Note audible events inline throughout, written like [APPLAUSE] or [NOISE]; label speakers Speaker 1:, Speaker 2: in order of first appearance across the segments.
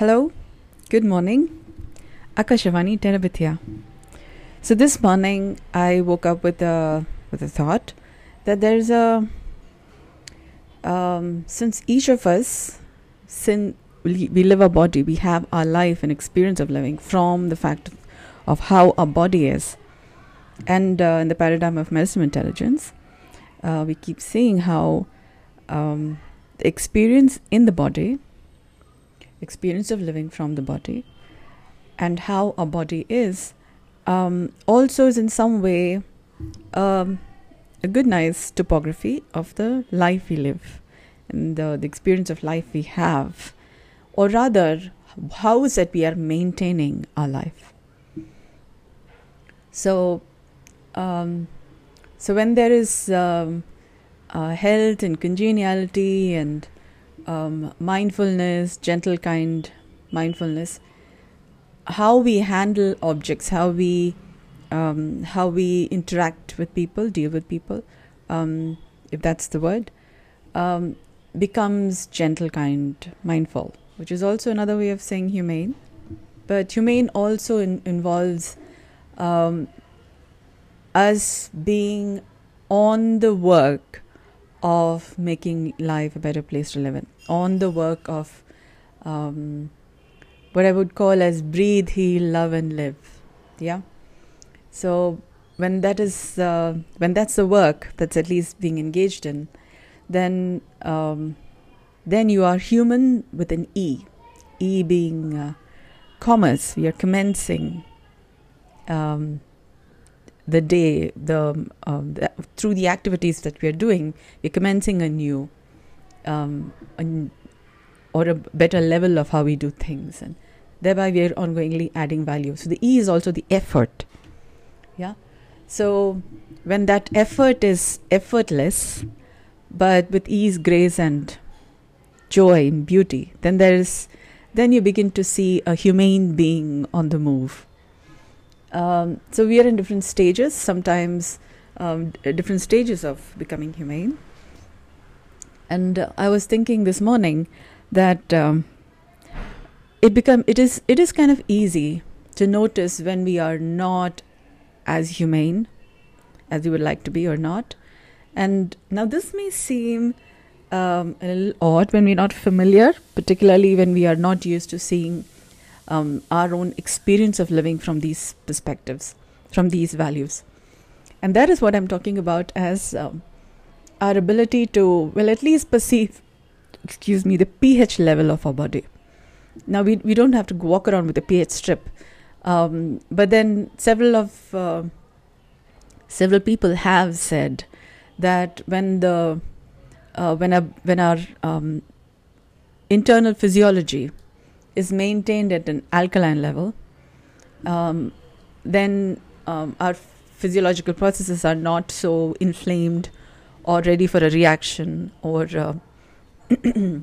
Speaker 1: Hello, good morning. Akashavani Terabithya. So this morning I woke up with a with a thought that there's a um, since each of us since we live a body, we have our life and experience of living from the fact of how our body is. And uh, in the paradigm of medicine intelligence, uh, we keep seeing how um, the experience in the body, experience of living from the body, and how our body is, um, also is in some way um, a good, nice topography of the life we live and the, the experience of life we have, or rather, how is that we are maintaining our life. So, um, so when there is um, uh, health and congeniality and um, mindfulness, gentle kind mindfulness, how we handle objects, how we um, how we interact with people, deal with people, um, if that's the word, um, becomes gentle, kind, mindful, which is also another way of saying humane. But humane also in, involves um, us being on the work of making life a better place to live in, on the work of um, what I would call as breathe, heal, love, and live. Yeah. So when that is uh, when that's the work that's at least being engaged in, then um, then you are human with an E, E being uh, commerce. We are commencing um, the day, the, um, the, through the activities that we are doing, we're commencing a new, um, a, or a better level of how we do things, and thereby we are ongoingly adding value. So the E is also the effort. Yeah. So when that effort is effortless, but with ease, grace, and joy and beauty, then there is, then you begin to see a humane being on the move um, so we are in different stages, sometimes um, different stages of becoming humane. And uh, I was thinking this morning that um, it become it is it is kind of easy to notice when we are not as humane as we would like to be or not. And now this may seem um, a little odd when we're not familiar, particularly when we are not used to seeing um, our own experience of living from these perspectives, from these values. And that is what I'm talking about as um, our ability to, well, at least perceive, excuse me, the pH level of our body. Now, we, we don't have to walk around with a pH strip, um, but then several of uh, several people have said that when the uh, when a, when our um, internal physiology is maintained at an alkaline level, um, then um, our physiological processes are not so inflamed or ready for a reaction or uh, [CLEARS THROAT]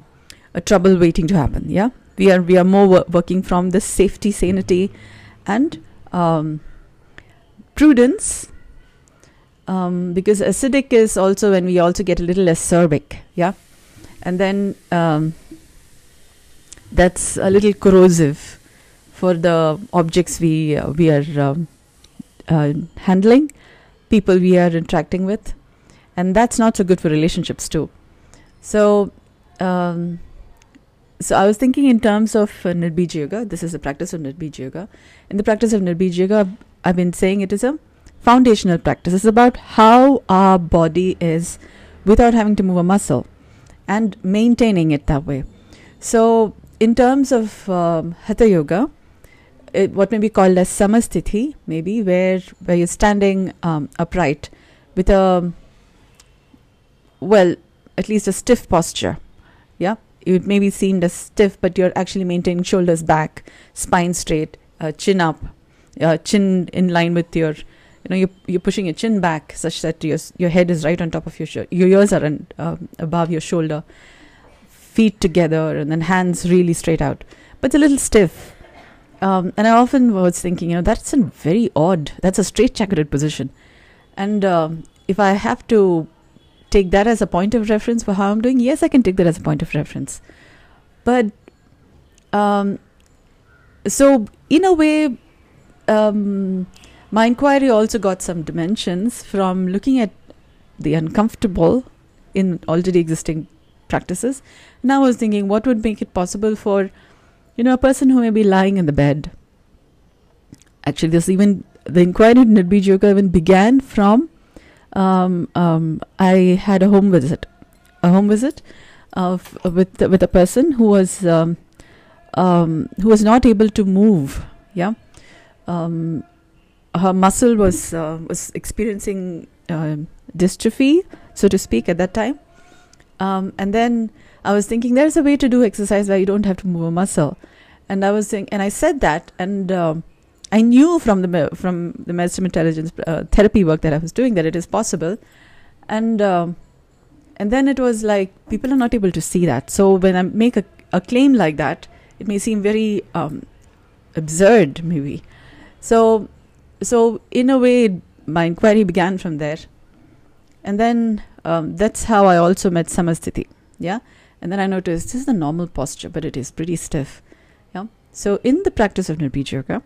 Speaker 1: a trouble waiting to happen. Yeah, we are we are more wor- working from the safety, sanity, and um, prudence. Um, because acidic is also when we also get a little acerbic, yeah, and then um, that's a little corrosive for the objects we uh, we are um, uh, handling, people we are interacting with, and that's not so good for relationships too. So, um, so I was thinking in terms of uh, Yoga. This is the practice of Nirbij Yoga. In the practice of Nirbij Yoga, I've been saying it is a foundational practice. It's about how our body is without having to move a muscle and maintaining it that way. So in terms of um, Hatha Yoga, it, what may be called as Samasthiti, maybe, where, where you're standing um, upright with a, well, at least a stiff posture. Yeah, it may be seen as stiff, but you're actually maintaining shoulders back, spine straight, uh, chin up, uh, chin in line with your, you know, you're, you're pushing your chin back such that your your head is right on top of your shoulder. Your ears are uh, above your shoulder feet together and then hands really straight out. But it's a little stiff. Um, and I often was thinking, you know, that's a very odd, that's a straight jacketed position. And um, if I have to take that as a point of reference for how I'm doing, yes, I can take that as a point of reference. But um, so in a way, um, my inquiry also got some dimensions from looking at the uncomfortable in already existing practices. Now I was thinking, what would make it possible for, you know, a person who may be lying in the bed. Actually, this even the inquiry in Nirbij Yoga even began from. Um, um, I had a home visit, a home visit of with with a person who was um, um, who was not able to move. Yeah, um, her muscle was uh, was experiencing uh, dystrophy, so to speak, at that time. Um, and then I was thinking, there's a way to do exercise where you don't have to move a muscle. And I was saying, and I said that, and um, I knew from the from the medicine intelligence uh, therapy work that I was doing that it is possible, and um, and then it was like people are not able to see that. So when I make a, a claim like that, it may seem very um, absurd, maybe. So so in a way, my inquiry began from there, and then um, that's how I also met Samasthiti. Yeah, and then I noticed this is the normal posture, but it is pretty stiff. Yeah, so in the practice of Nirbij Yoga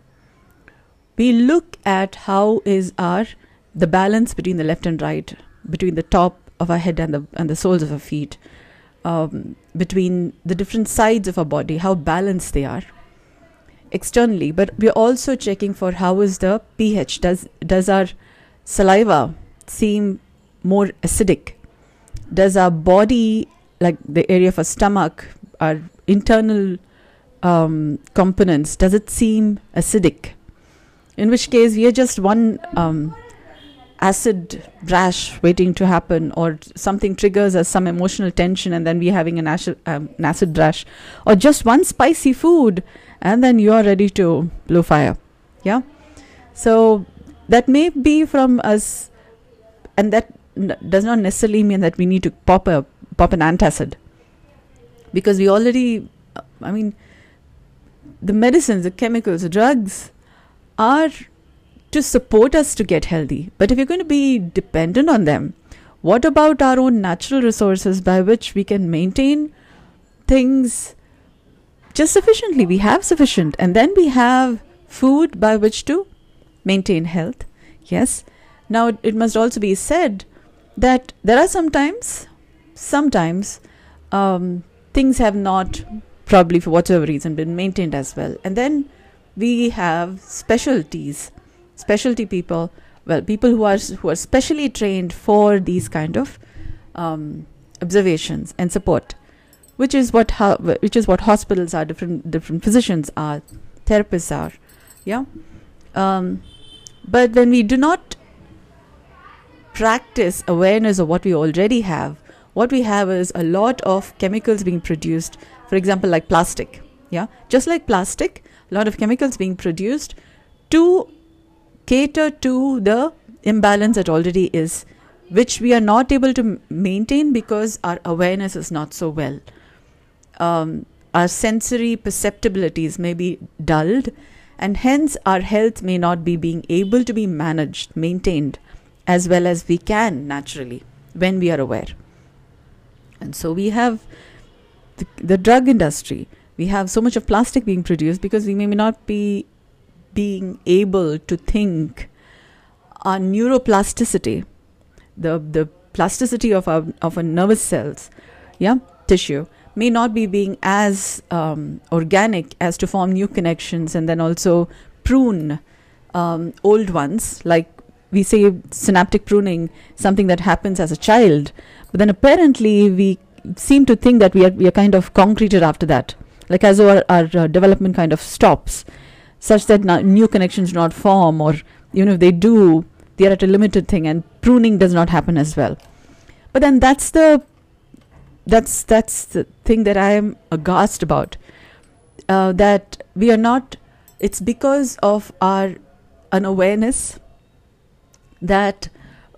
Speaker 1: we look at how is our the balance between the left and right, between the top of our head and the and the soles of our feet, um, between the different sides of our body, how balanced they are externally. But we're also checking for how is the pH. Does does our saliva seem more acidic? Does our body, like the area of our stomach, our internal um, components, does it seem acidic? in which case we are just one um, acid rash waiting to happen or something triggers us some emotional tension and then we're having an acid, um, an acid rash or just one spicy food and then you're ready to blow fire yeah so that may be from us and that does not necessarily mean that we need to pop a pop an antacid because we already uh, i mean the medicines the chemicals the drugs are to support us to get healthy. But if you're going to be dependent on them, what about our own natural resources by which we can maintain things just sufficiently? We have sufficient, and then we have food by which to maintain health. Yes. Now, it must also be said that there are sometimes, sometimes, um, things have not, probably for whatever reason, been maintained as well. And then we have specialties, specialty people, well, people who are who are specially trained for these kind of um, observations and support, which is what ho- which is what hospitals are, different different physicians are, therapists are, yeah. Um, but when we do not practice awareness of what we already have, what we have is a lot of chemicals being produced. For example, like plastic, yeah, just like plastic a lot of chemicals being produced to cater to the imbalance that already is, which we are not able to maintain because our awareness is not so well. Um, our sensory perceptibilities may be dulled, and hence our health may not be being able to be managed, maintained as well as we can naturally when we are aware. And so we have the, the drug industry we have so much of plastic being produced because we may not be being able to think our neuroplasticity the the plasticity of our of our nervous cells yeah tissue may not be being as um, organic as to form new connections and then also prune um, old ones like we say synaptic pruning something that happens as a child but then apparently we seem to think that we are we are kind of concreted after that. Like as our, our uh, development kind of stops such that new connections do not form or even if they do they are at a limited thing and pruning does not happen as well. But then that's the that's that's the thing that i am aghast about uh, that we are not it's because of our unawareness that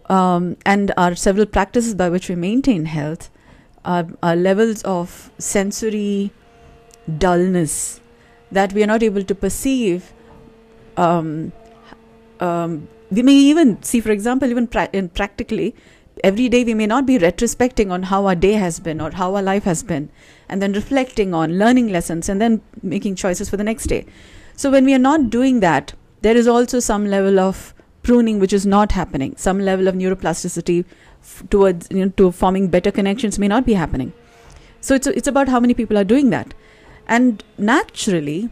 Speaker 1: um, and our several practices by which we maintain health our levels of sensory dullness that we are not able to perceive. Um, um, we may even see, for example, even pra- practically, every day we may not be retrospecting on how our day has been or how our life has been, and then reflecting on learning lessons and then making choices for the next day. So when we are not doing that, there is also some level of pruning which is not happening. Some level of neuroplasticity f- towards you know, to forming better connections may not be happening. So it's it's about how many people are doing that, and naturally,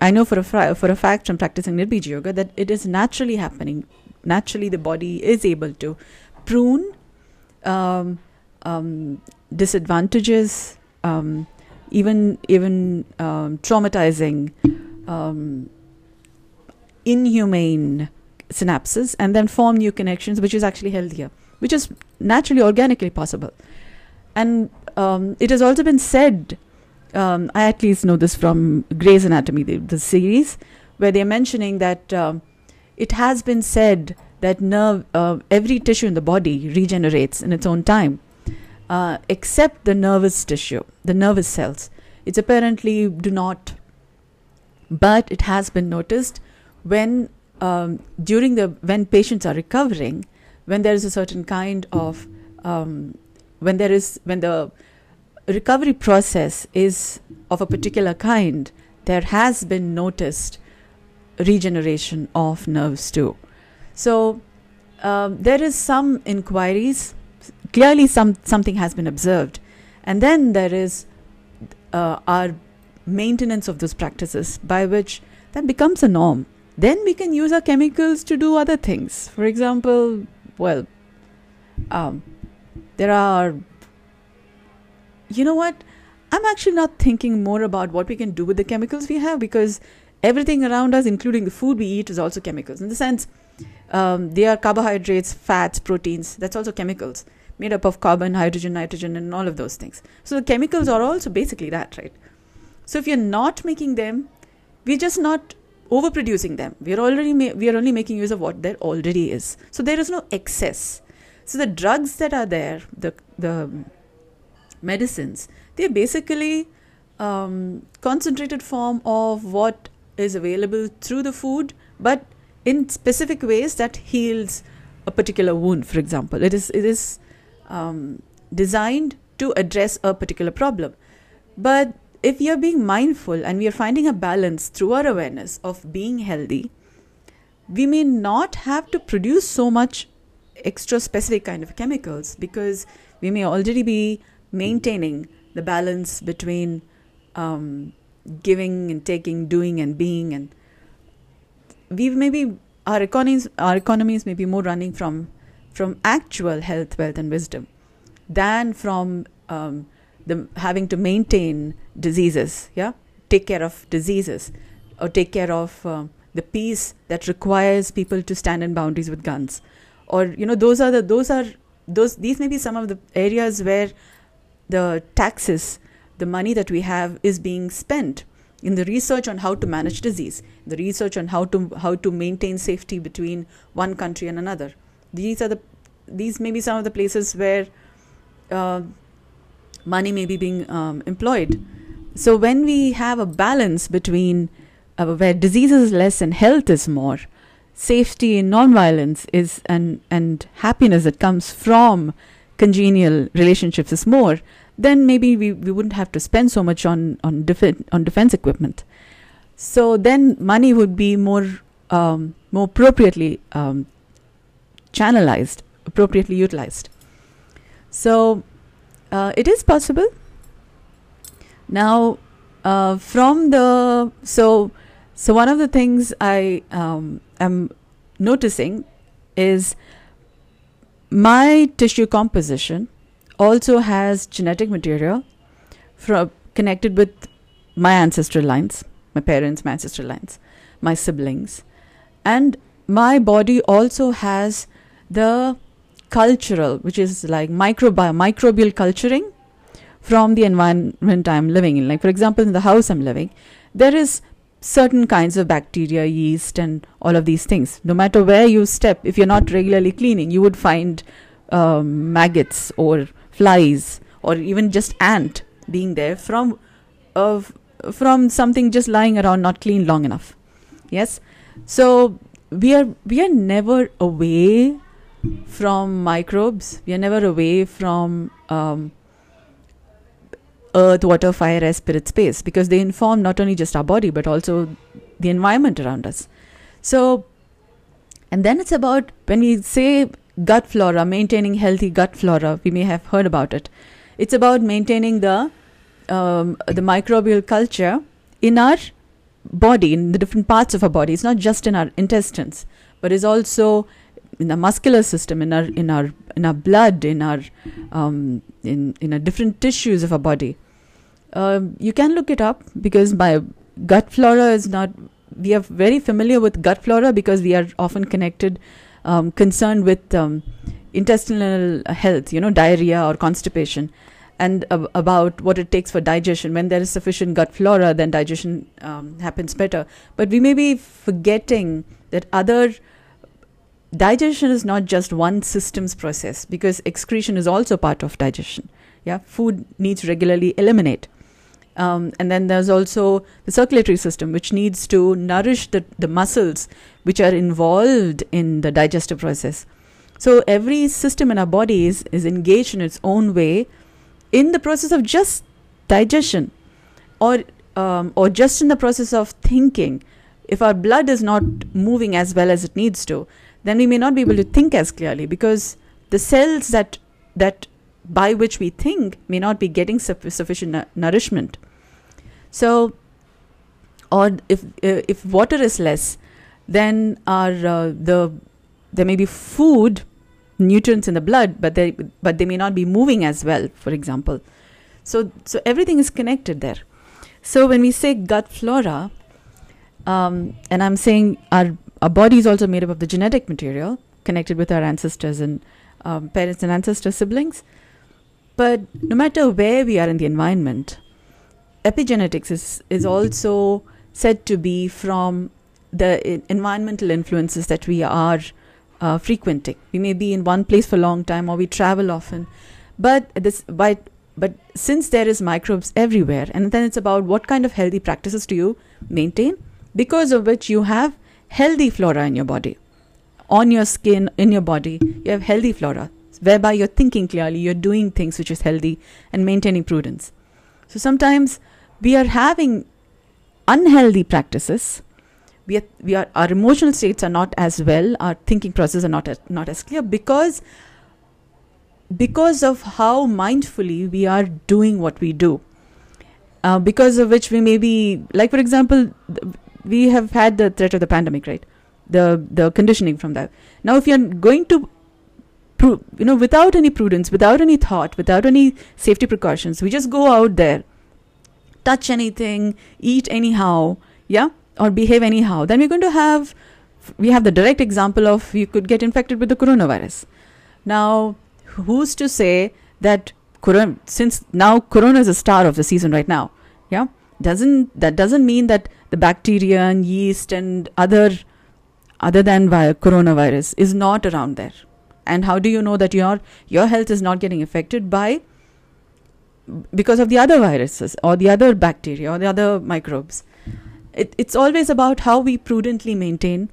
Speaker 1: I know for a fra- for a fact from practicing Nirbija Yoga that it is naturally happening. Naturally, the body is able to prune um, um, disadvantages, um, even even um, traumatizing, um, inhumane synapses, and then form new connections, which is actually healthier, which is naturally organically possible. And um, it has also been said. Um, I at least know this from Grey's Anatomy, the, the series, where they're mentioning that um, it has been said that nerve, uh, every tissue in the body regenerates in its own time, uh, except the nervous tissue, the nervous cells. It's apparently do not, but it has been noticed when um, during the when patients are recovering, when there is a certain kind of um, when there is when the recovery process is of a particular kind, there has been noticed regeneration of nerves too. So um, there is some inquiries. Clearly, some something has been observed, and then there is uh, our maintenance of those practices, by which that becomes a norm. Then we can use our chemicals to do other things. For example, well, um, there are. You know what? I'm actually not thinking more about what we can do with the chemicals we have because everything around us, including the food we eat, is also chemicals. In the sense, um, they are carbohydrates, fats, proteins. That's also chemicals made up of carbon, hydrogen, nitrogen, and all of those things. So the chemicals are also basically that, right? So if you're not making them, we're just not overproducing them. We're already ma- we are only making use of what there already is. So there is no excess. So the drugs that are there, the the medicines, they're basically um, concentrated form of what is available through the food, but in specific ways that heals a particular wound. For example, it is it is um, designed to address a particular problem. But if we are being mindful and we are finding a balance through our awareness of being healthy, we may not have to produce so much extra specific kind of chemicals because we may already be maintaining the balance between um, giving and taking, doing and being, and we maybe our economies our economies may be more running from from actual health, wealth, and wisdom than from um, the having to maintain diseases. Yeah, take care of diseases or take care of um, the peace that requires people to stand in boundaries with guns, or you know those are the those are those these may be some of the areas where the taxes, the money that we have, is being spent in the research on how to manage disease, the research on how to how to maintain safety between one country and another. These are the these may be some of the places where uh, money may be being um, employed. So when we have a balance between uh, where disease is less and health is more, safety and non-violence is and and happiness that comes from congenial relationships is more, then maybe we, we wouldn't have to spend so much on on, defen- on defense equipment. So then money would be more um, more appropriately um, channelized, appropriately utilized. So uh, it is possible. Now, uh, from the so so one of the things I um, am noticing is my tissue composition also has genetic material from connected with my ancestral lines, my parents, my ancestral lines, my siblings, and my body also has the cultural, which is like microbi- microbial culturing from the environment I'm living in. Like, for example, in the house I'm living, there is certain kinds of bacteria, yeast, and all of these things. No matter where you step, if you're not regularly cleaning, you would find um, maggots or flies or even just ant being there from from something just lying around not clean long enough. Yes, so we are we are never away from microbes. We are never away from um, earth, water, fire, air, spirit, space because they inform not only just our body but also the environment around us. So, and then it's about when we say gut flora, maintaining healthy gut flora, we may have heard about it. It's about maintaining the um, the microbial culture in our body, in the different parts of our body. It's not just in our intestines, but it's also in the muscular system, in our in our in our blood, in our um, in in our different tissues of our body. Um, you can look it up because my gut flora is not. We are very familiar with gut flora because we are often connected, um, concerned with um, intestinal health. You know, diarrhea or constipation and uh, about what it takes for digestion. When there is sufficient gut flora, then digestion um, happens better. But we may be forgetting that other digestion is not just one system's process because excretion is also part of digestion. Yeah, food needs regularly eliminate. Um, and then there's also the circulatory system, which needs to nourish the, the muscles which are involved in the digestive process. So every system in our body is, is engaged in its own way in the process of just digestion or um, or just in the process of thinking if our blood is not moving as well as it needs to then we may not be able to think as clearly because the cells that that by which we think may not be getting sufficient nu- nourishment. So or if uh, if water is less then our uh, the there may be food nutrients in the blood but they but they may not be moving as well for example. So so everything is connected there. So when we say gut flora um, and i'm saying our our body is also made up of the genetic material connected with our ancestors and um, parents and ancestor siblings but no matter where we are in the environment epigenetics is is also said to be from the environmental influences that we are uh, frequenting. We may be in one place for a long time or we travel often. But this but but since there is microbes everywhere and then it's about what kind of healthy practices do you maintain because of which you have healthy flora in your body. On your skin in your body you have healthy flora whereby you're thinking clearly you're doing things which is healthy and maintaining prudence. So sometimes we are having unhealthy practices. We are, we are our emotional states are not as well our thinking process are not as, not as clear because because of how mindfully we are doing what we do. Uh, because of which we may be like for example we have had the threat of the pandemic right the the conditioning from that now if you're going to you know without any prudence without any thought without any safety precautions we just go out there touch anything eat anyhow yeah or behave anyhow, then we're going to have we have the direct example of you could get infected with the coronavirus. Now, who's to say that corona, since now corona is a star of the season right now, yeah, doesn't that doesn't mean that the bacteria and yeast and other other than via coronavirus is not around there. And how do you know that your your health is not getting affected by because of the other viruses or the other bacteria or the other microbes? it, it's always about how we prudently maintain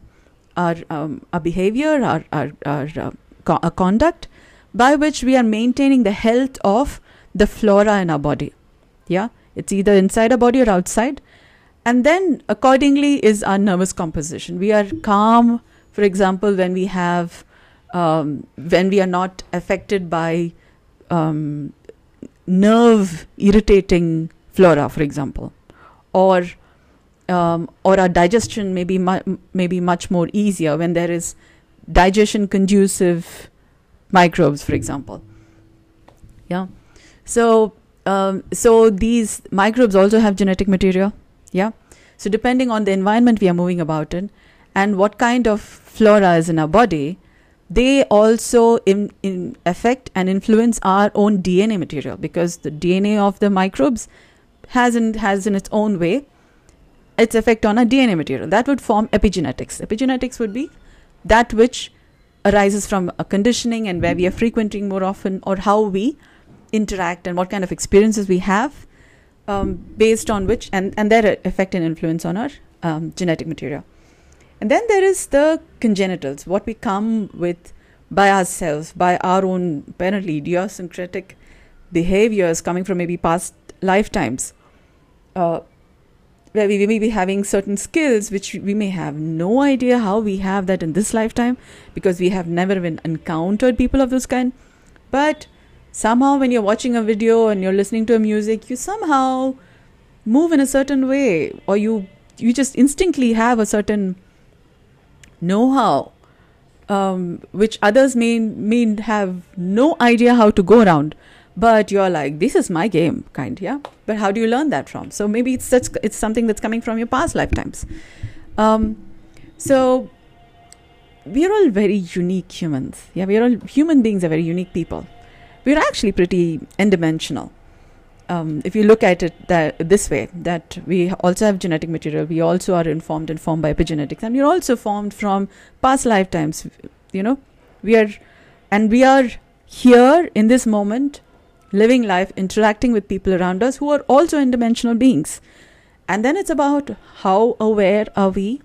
Speaker 1: our, um, our behavior, our, our, our, uh, co- our conduct, by which we are maintaining the health of the flora in our body. Yeah, it's either inside our body or outside. And then, accordingly, is our nervous composition. We are calm, for example, when we have, um, when we are not affected by um, nerve irritating flora, for example, or um, or our digestion may be mu- maybe much more easier when there is digestion conducive microbes, for example. Yeah. So um, so these microbes also have genetic material. Yeah. So depending on the environment we are moving about in, and what kind of flora is in our body, they also in, in affect and influence our own DNA material because the DNA of the microbes has in, has in its own way its effect on our DNA material. That would form epigenetics. Epigenetics would be that which arises from a conditioning and where we are frequenting more often, or how we interact and what kind of experiences we have, um, based on which and, and their effect and influence on our um, genetic material. And then there is the congenitals, what we come with by ourselves, by our own apparently idiosyncratic behaviors coming from maybe past lifetimes. Uh, where we may be having certain skills which we may have no idea how we have that in this lifetime because we have never even encountered people of this kind. But somehow, when you're watching a video and you're listening to a music, you somehow move in a certain way, or you you just instinctively have a certain know-how um, which others may may have no idea how to go around. But you're like this is my game kind yeah? But how do you learn that from? So maybe it's that's it's something that's coming from your past lifetimes. Um, so we're all very unique humans. Yeah we're all human beings are very unique people we're actually pretty n-dimensional um, if you look at it that this way that we also have genetic material we also are informed and formed by epigenetics and we're also formed from past lifetimes you know we are and we are here in this moment living life, interacting with people around us who are also n dimensional beings. And then it's about how aware are we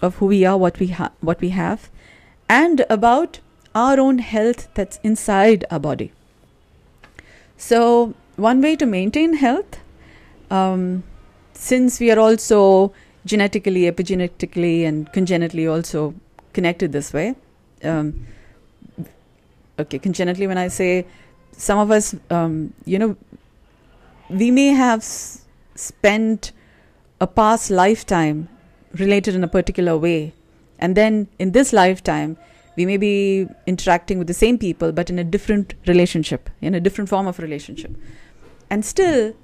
Speaker 1: of who we are, what we, ha- what we have, and about our own health that's inside our body. So, one way to maintain health, um, since we are also genetically, epigenetically, and congenitally also connected this way. Um, okay, congenitally, when I say some of us, um, you know, we may have s- spent a past lifetime related in a particular way. And then in this lifetime, we may be interacting with the same people, but in a different relationship, in a different form of relationship. And still,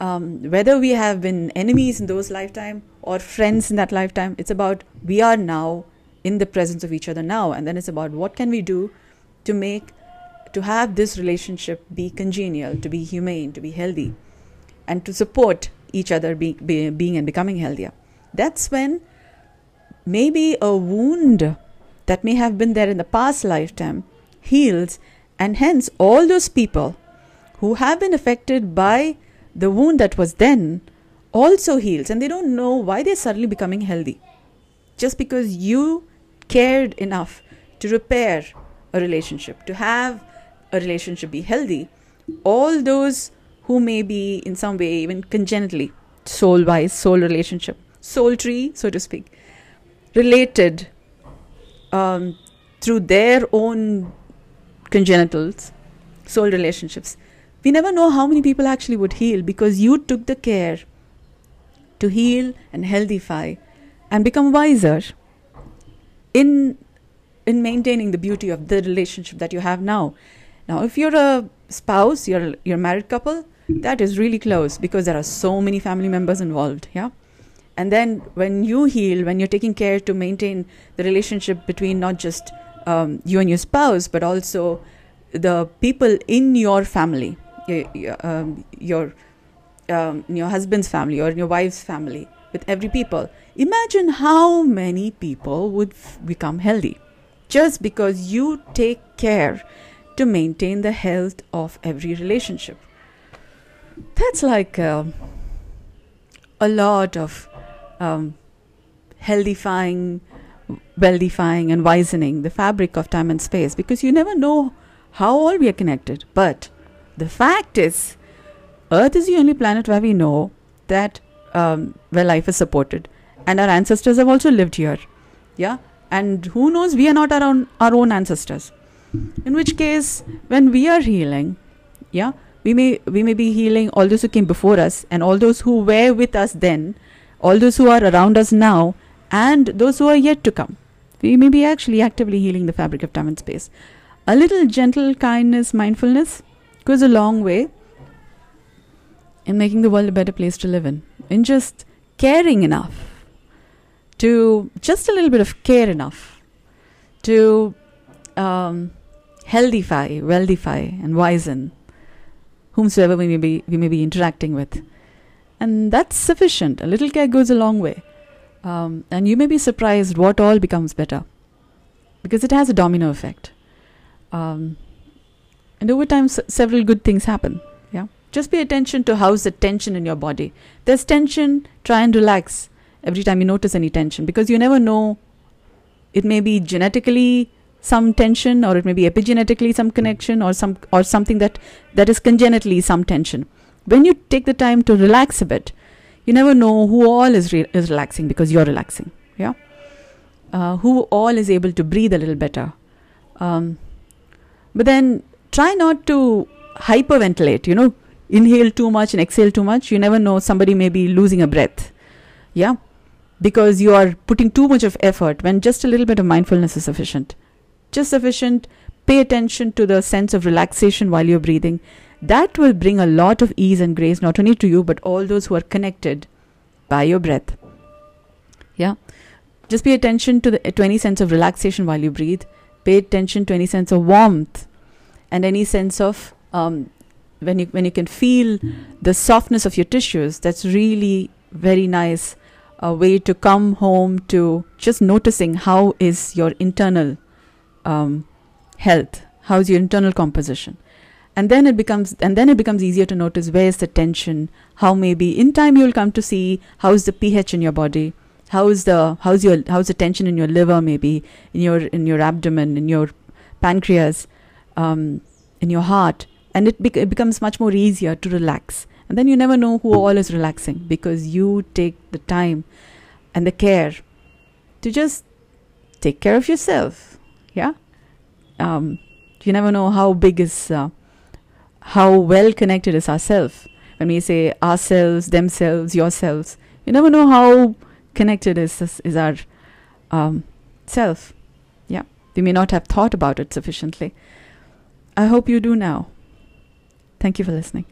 Speaker 1: um, whether we have been enemies in those lifetime or friends in that lifetime, it's about we are now in the presence of each other now. And then it's about what can we do to make to have this relationship be congenial, to be humane, to be healthy, and to support each other be, be, being and becoming healthier. That's when maybe a wound that may have been there in the past lifetime heals, and hence all those people who have been affected by the wound that was then also heals, and they don't know why they're suddenly becoming healthy. Just because you cared enough to repair a relationship, to have a relationship be healthy, all those who may be in some way even congenitally soul wise, soul relationship, soul tree, so to speak, related um, through their own congenitals, soul relationships. We never know how many people actually would heal because you took the care to heal and healthify and become wiser in in maintaining the beauty of the relationship that you have now now, if you're a spouse, you're you're a married couple, that is really close because there are so many family members involved. Yeah. And then when you heal, when you're taking care to maintain the relationship between not just um, you and your spouse, but also the people in your family, your um, your, um, your husband's family or your wife's family, with every people. Imagine how many people would f- become healthy just because you take care to maintain the health of every relationship. That's like uh, a lot of um, healthifying, well-defying, and wisening the fabric of time and space because you never know how all we are connected. But the fact is, Earth is the only planet where we know that um, where life is supported, and our ancestors have also lived here. Yeah, and who knows, we are not our own, our own ancestors in which case when we are healing yeah we may we may be healing all those who came before us and all those who were with us then all those who are around us now and those who are yet to come. We may be actually actively healing the fabric of time and space. A little gentle kindness mindfulness goes a long way in making the world a better place to live in. In just caring enough to just a little bit of care enough to um, healthify, wealthify, and wisen whomsoever we may be we may be interacting with, and that's sufficient. A little care goes a long way, um, and you may be surprised what all becomes better, because it has a domino effect. Um, and over time, s- several good things happen. Yeah, just pay attention to how's the tension in your body. There's tension. Try and relax every time you notice any tension, because you never know. It may be genetically some tension or it may be epigenetically some connection or some or something that that is congenitally some tension when you take the time to relax a bit you never know who all is re- is relaxing because you're relaxing yeah? Uh, who all is able to breathe a little better. Um, but then try not to hyperventilate you know? Inhale too much and exhale too much you never know somebody may be losing a breath yeah? Because you are putting too much of effort when just a little bit of mindfulness is sufficient. Just sufficient pay attention to the sense of relaxation while you're breathing that will bring a lot of ease and grace not only to you but all those who are connected by your breath. Yeah. Just pay attention to the to any sense of relaxation while you breathe. Pay attention to any sense of warmth and any sense of um, when you when you can feel the softness of your tissues that's really very nice a way to come home to just noticing how is your internal um, health. How's your internal composition and then it becomes and then it becomes easier to notice where's the tension. How maybe in time you'll come to see how's the ph in your body. How's the how's your how's the tension in your liver maybe in your in your abdomen in your pancreas um, in your heart. And it, bec- it becomes much more easier to relax. And then you never know who all is relaxing because you take the time and the care to just take care of yourself. Yeah? Um, you never know how big is uh, how well connected is ourself. When we say ourselves themselves yourselves you never know how connected is is, our um, self. Yeah we may not have thought about it sufficiently. I hope you do now. Thank you for listening